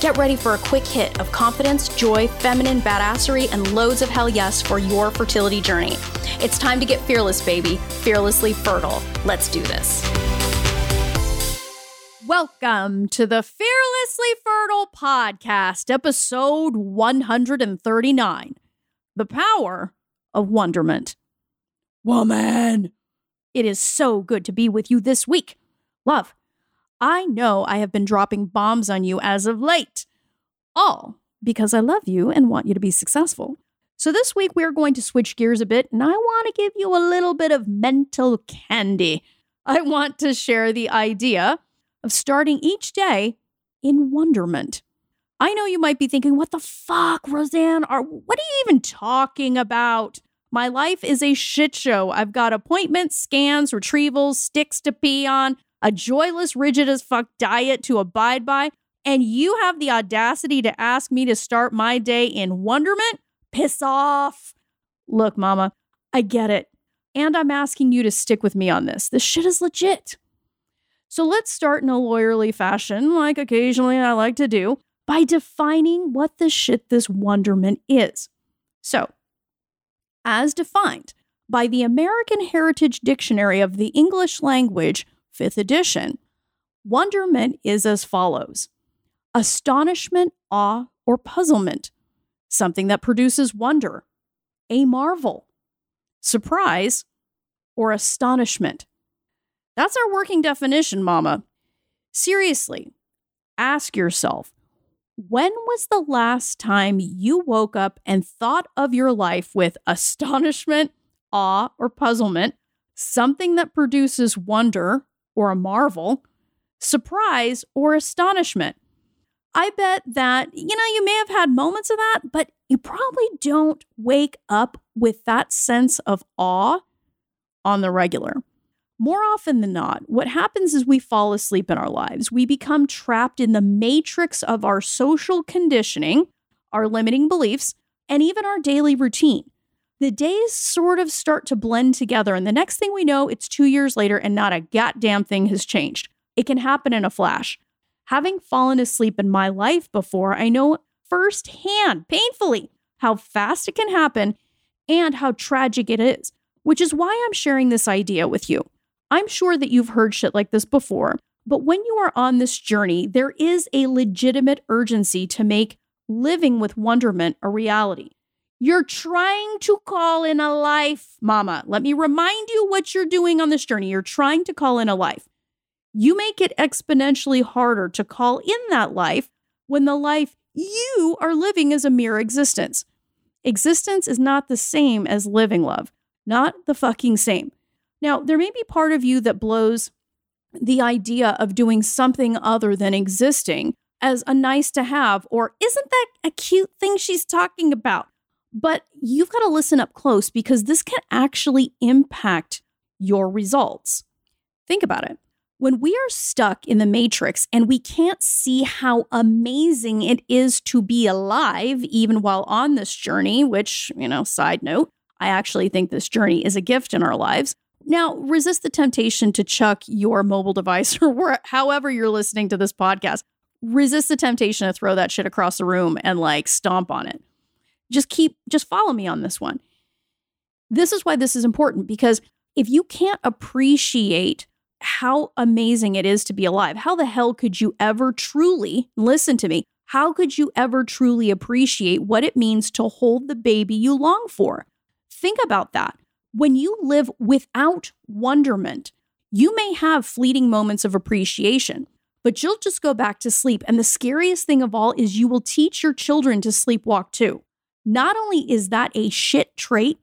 Get ready for a quick hit of confidence, joy, feminine badassery, and loads of hell yes for your fertility journey. It's time to get fearless, baby, fearlessly fertile. Let's do this. Welcome to the Fearlessly Fertile Podcast, episode 139 The Power of Wonderment. Woman, it is so good to be with you this week. Love, I know I have been dropping bombs on you as of late, all because I love you and want you to be successful. So, this week we're going to switch gears a bit, and I want to give you a little bit of mental candy. I want to share the idea of starting each day in wonderment. I know you might be thinking, what the fuck, Rosanne? Are, what are you even talking about? My life is a shit show. I've got appointments, scans, retrievals, sticks to pee on, a joyless, rigid as fuck diet to abide by, and you have the audacity to ask me to start my day in wonderment? Piss off. Look, mama, I get it. And I'm asking you to stick with me on this. This shit is legit. So let's start in a lawyerly fashion, like occasionally I like to do, by defining what the shit this wonderment is. So, as defined by the American Heritage Dictionary of the English Language, 5th edition, wonderment is as follows. Astonishment, awe, or puzzlement, something that produces wonder, a marvel, surprise, or astonishment. That's our working definition, mama. Seriously, ask yourself when was the last time you woke up and thought of your life with astonishment, awe, or puzzlement, something that produces wonder or a marvel, surprise, or astonishment? I bet that, you know, you may have had moments of that, but you probably don't wake up with that sense of awe on the regular. More often than not, what happens is we fall asleep in our lives. We become trapped in the matrix of our social conditioning, our limiting beliefs, and even our daily routine. The days sort of start to blend together, and the next thing we know, it's two years later and not a goddamn thing has changed. It can happen in a flash. Having fallen asleep in my life before, I know firsthand, painfully, how fast it can happen and how tragic it is, which is why I'm sharing this idea with you. I'm sure that you've heard shit like this before, but when you are on this journey, there is a legitimate urgency to make living with wonderment a reality. You're trying to call in a life, mama. Let me remind you what you're doing on this journey. You're trying to call in a life. You make it exponentially harder to call in that life when the life you are living is a mere existence. Existence is not the same as living love, not the fucking same. Now, there may be part of you that blows the idea of doing something other than existing as a nice to have, or isn't that a cute thing she's talking about? But you've got to listen up close because this can actually impact your results. Think about it. When we are stuck in the matrix and we can't see how amazing it is to be alive, even while on this journey, which, you know, side note, I actually think this journey is a gift in our lives. Now, resist the temptation to chuck your mobile device or however you're listening to this podcast. Resist the temptation to throw that shit across the room and like stomp on it. Just keep, just follow me on this one. This is why this is important because if you can't appreciate how amazing it is to be alive, how the hell could you ever truly, listen to me, how could you ever truly appreciate what it means to hold the baby you long for? Think about that. When you live without wonderment, you may have fleeting moments of appreciation, but you'll just go back to sleep. And the scariest thing of all is you will teach your children to sleepwalk too. Not only is that a shit trait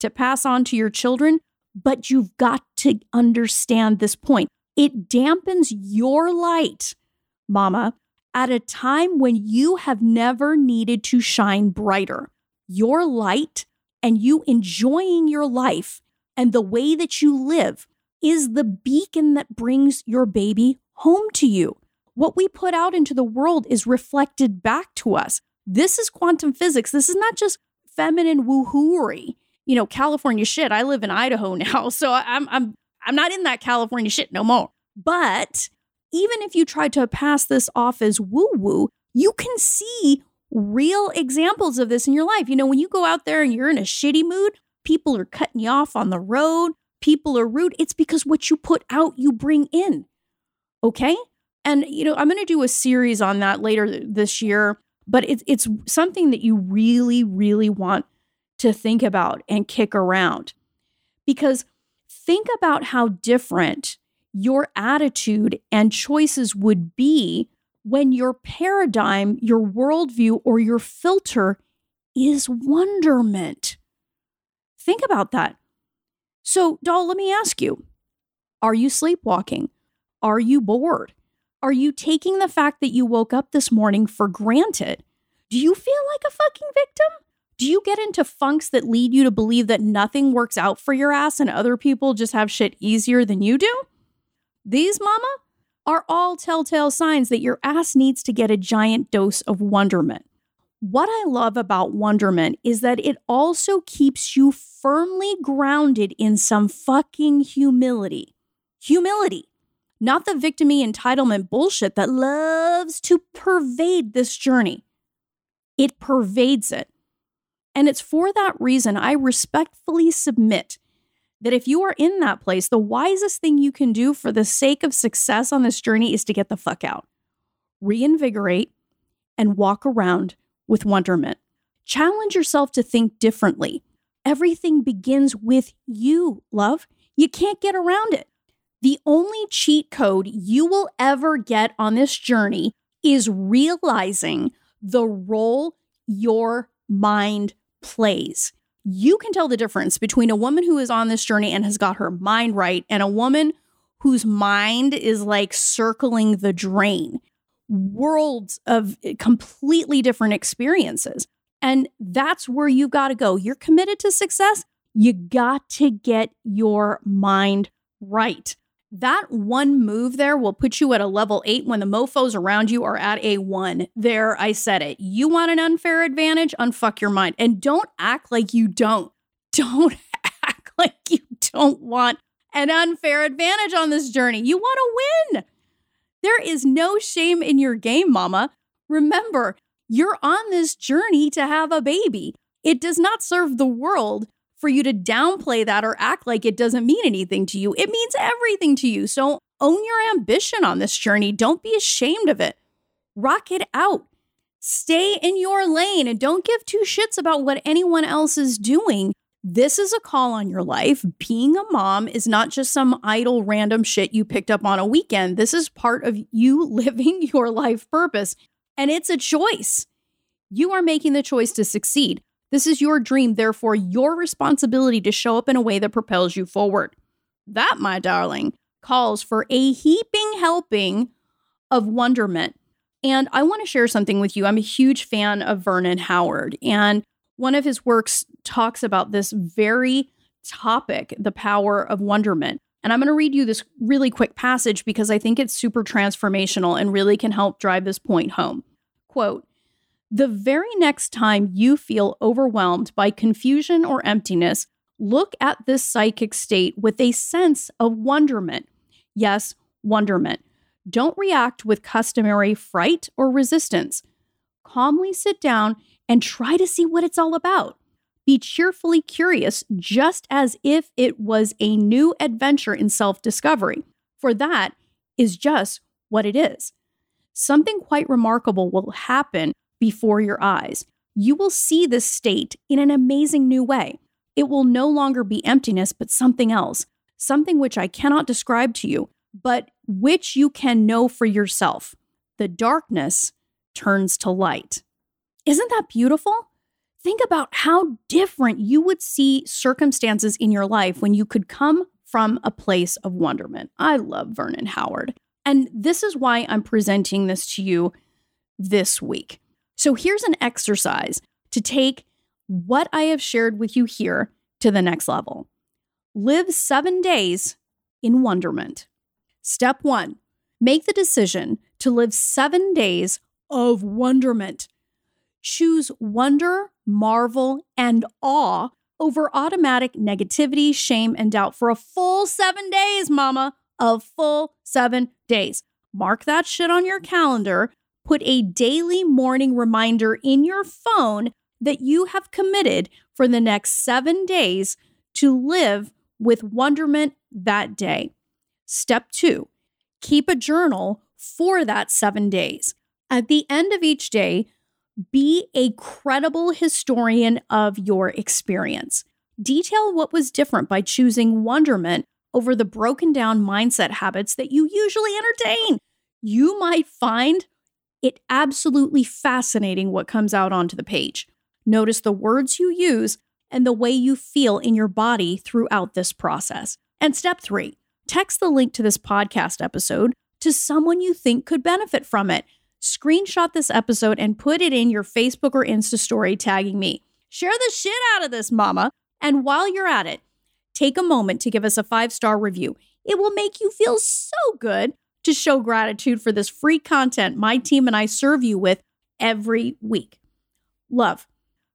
to pass on to your children, but you've got to understand this point. It dampens your light mama, at a time when you have never needed to shine brighter. Your light and you enjoying your life and the way that you live is the beacon that brings your baby home to you. What we put out into the world is reflected back to us. This is quantum physics. This is not just feminine woohooery. You know, California shit. I live in Idaho now, so I'm I'm I'm not in that California shit no more. But even if you try to pass this off as woo woo, you can see real examples of this in your life. You know, when you go out there and you're in a shitty mood, people are cutting you off on the road, people are rude. It's because what you put out, you bring in. Okay. And, you know, I'm going to do a series on that later this year, but it's, it's something that you really, really want to think about and kick around. Because think about how different your attitude and choices would be when your paradigm, your worldview, or your filter is wonderment. Think about that. So, doll, let me ask you Are you sleepwalking? Are you bored? Are you taking the fact that you woke up this morning for granted? Do you feel like a fucking victim? Do you get into funks that lead you to believe that nothing works out for your ass and other people just have shit easier than you do? These, mama, are all telltale signs that your ass needs to get a giant dose of wonderment. What I love about wonderment is that it also keeps you firmly grounded in some fucking humility. Humility, not the victimy entitlement bullshit that loves to pervade this journey. It pervades it. And it's for that reason I respectfully submit that if you are in that place, the wisest thing you can do for the sake of success on this journey is to get the fuck out, reinvigorate, and walk around with wonderment. Challenge yourself to think differently. Everything begins with you, love. You can't get around it. The only cheat code you will ever get on this journey is realizing the role your mind plays you can tell the difference between a woman who is on this journey and has got her mind right and a woman whose mind is like circling the drain. Worlds of eh, completely different experiences. And that's where you've got to go. You're committed to success. You got to get your mind right. That one move there will put you at a level eight when the mofos around you are at a one. There, I said it. You want an unfair advantage? Unfuck your mind. And don't act like you don't. Don't act like you don't want an unfair advantage on this journey. You want to win. There is no shame in your game, mama. Remember, you're on this journey to have a baby. It does not serve the world for you to downplay that or act like it doesn't mean anything to you. It means everything to you. So own your ambition on this journey. Don't be ashamed of it. Rock it out. Stay in your lane and don't give two shits about what anyone else is doing. This is a call on your life. Being a mom is not just some idle random shit you picked up on a weekend. This is part of you living your life purpose, and it's a choice. You are making the choice to succeed. This is your dream, therefore, your responsibility to show up in a way that propels you forward. That, my darling, calls for a heaping helping of wonderment. And I want to share something with you. I'm a huge fan of Vernon Howard, and one of his works talks about this very topic, the power of wonderment. And I'm going to read you this really quick passage because I think it's super transformational and really can help drive this point home. Quote, the very next time you feel overwhelmed by confusion or emptiness, look at this psychic state with a sense of wonderment. Yes, wonderment. Don't react with customary fright or resistance. Calmly sit down and try to see what it's all about. Be cheerfully curious, just as if it was a new adventure in self discovery, for that is just what it is. Something quite remarkable will happen before your eyes. You will see this state in an amazing new way. It will no longer be emptiness, but something else, something which I cannot describe to you, but which you can know for yourself. The darkness turns to light. Isn't that beautiful? Think about how different you would see circumstances in your life when you could come from a place of wonderment. I love Vernon Howard. And this is why I'm presenting this to you this week. So here's an exercise to take what I have shared with you here to the next level. Live seven days in wonderment. Step one make the decision to live seven days of wonderment. Choose wonder, marvel, and awe over automatic negativity, shame, and doubt for a full seven days, mama. A full seven days. Mark that shit on your calendar. Put a daily morning reminder in your phone that you have committed for the next seven days to live with wonderment that day. Step two, keep a journal for that seven days. At the end of each day, be a credible historian of your experience. Detail what was different by choosing wonderment over the broken down mindset habits that you usually entertain. You might find it absolutely fascinating what comes out onto the page. Notice the words you use and the way you feel in your body throughout this process. And step three, text the link to this podcast episode to someone you think could benefit from it. Screenshot this episode and put it in your Facebook or Insta story tagging me. Share the shit out of this, mama. And while you're at it, take a moment to give us a five star review. It will make you feel so good to show gratitude for this free content my team and I serve you with every week. Love,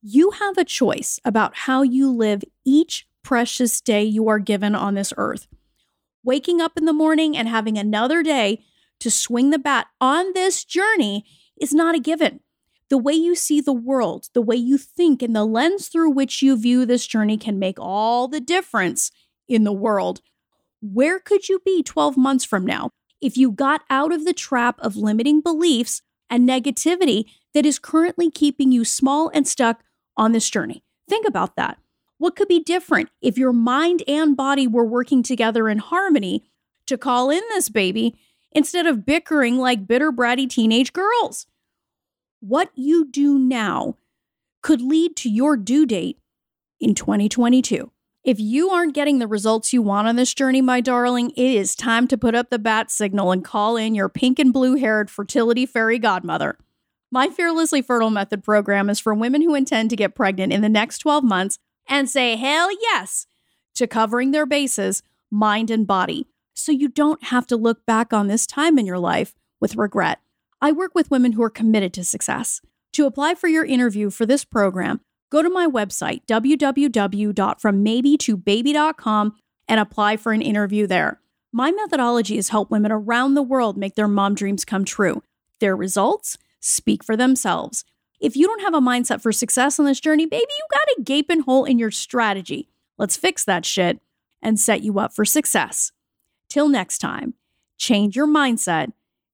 you have a choice about how you live each precious day you are given on this earth. Waking up in the morning and having another day to swing the bat on this journey is not a given. The way you see the world, the way you think, and the lens through which you view this journey can make all the difference in the world. Where could you be 12 months from now if you got out of the trap of limiting beliefs and negativity that is currently keeping you small and stuck on this journey? Think about that. What could be different if your mind and body were working together in harmony to call in this baby instead of bickering like bitter, bratty teenage girls? What you do now could lead to your due date in 2022. If you aren't getting the results you want on this journey, my darling, it is time to put up the bat signal and call in your pink and blue haired fertility fairy godmother. My Fearlessly Fertile Method program is for women who intend to get pregnant in the next 12 months and say hell yes to covering their bases, mind and body, so you don't have to look back on this time in your life with regret. I work with women who are committed to success. To apply for your interview for this program, go to my website, www.frommaybe2baby.com, and apply for an interview there. My methodology has helped women around the world make their mom dreams come true. Their results speak for themselves. If you don't have a mindset for success on this journey, baby, you got a gaping hole in your strategy. Let's fix that shit and set you up for success. Till next time, change your mindset,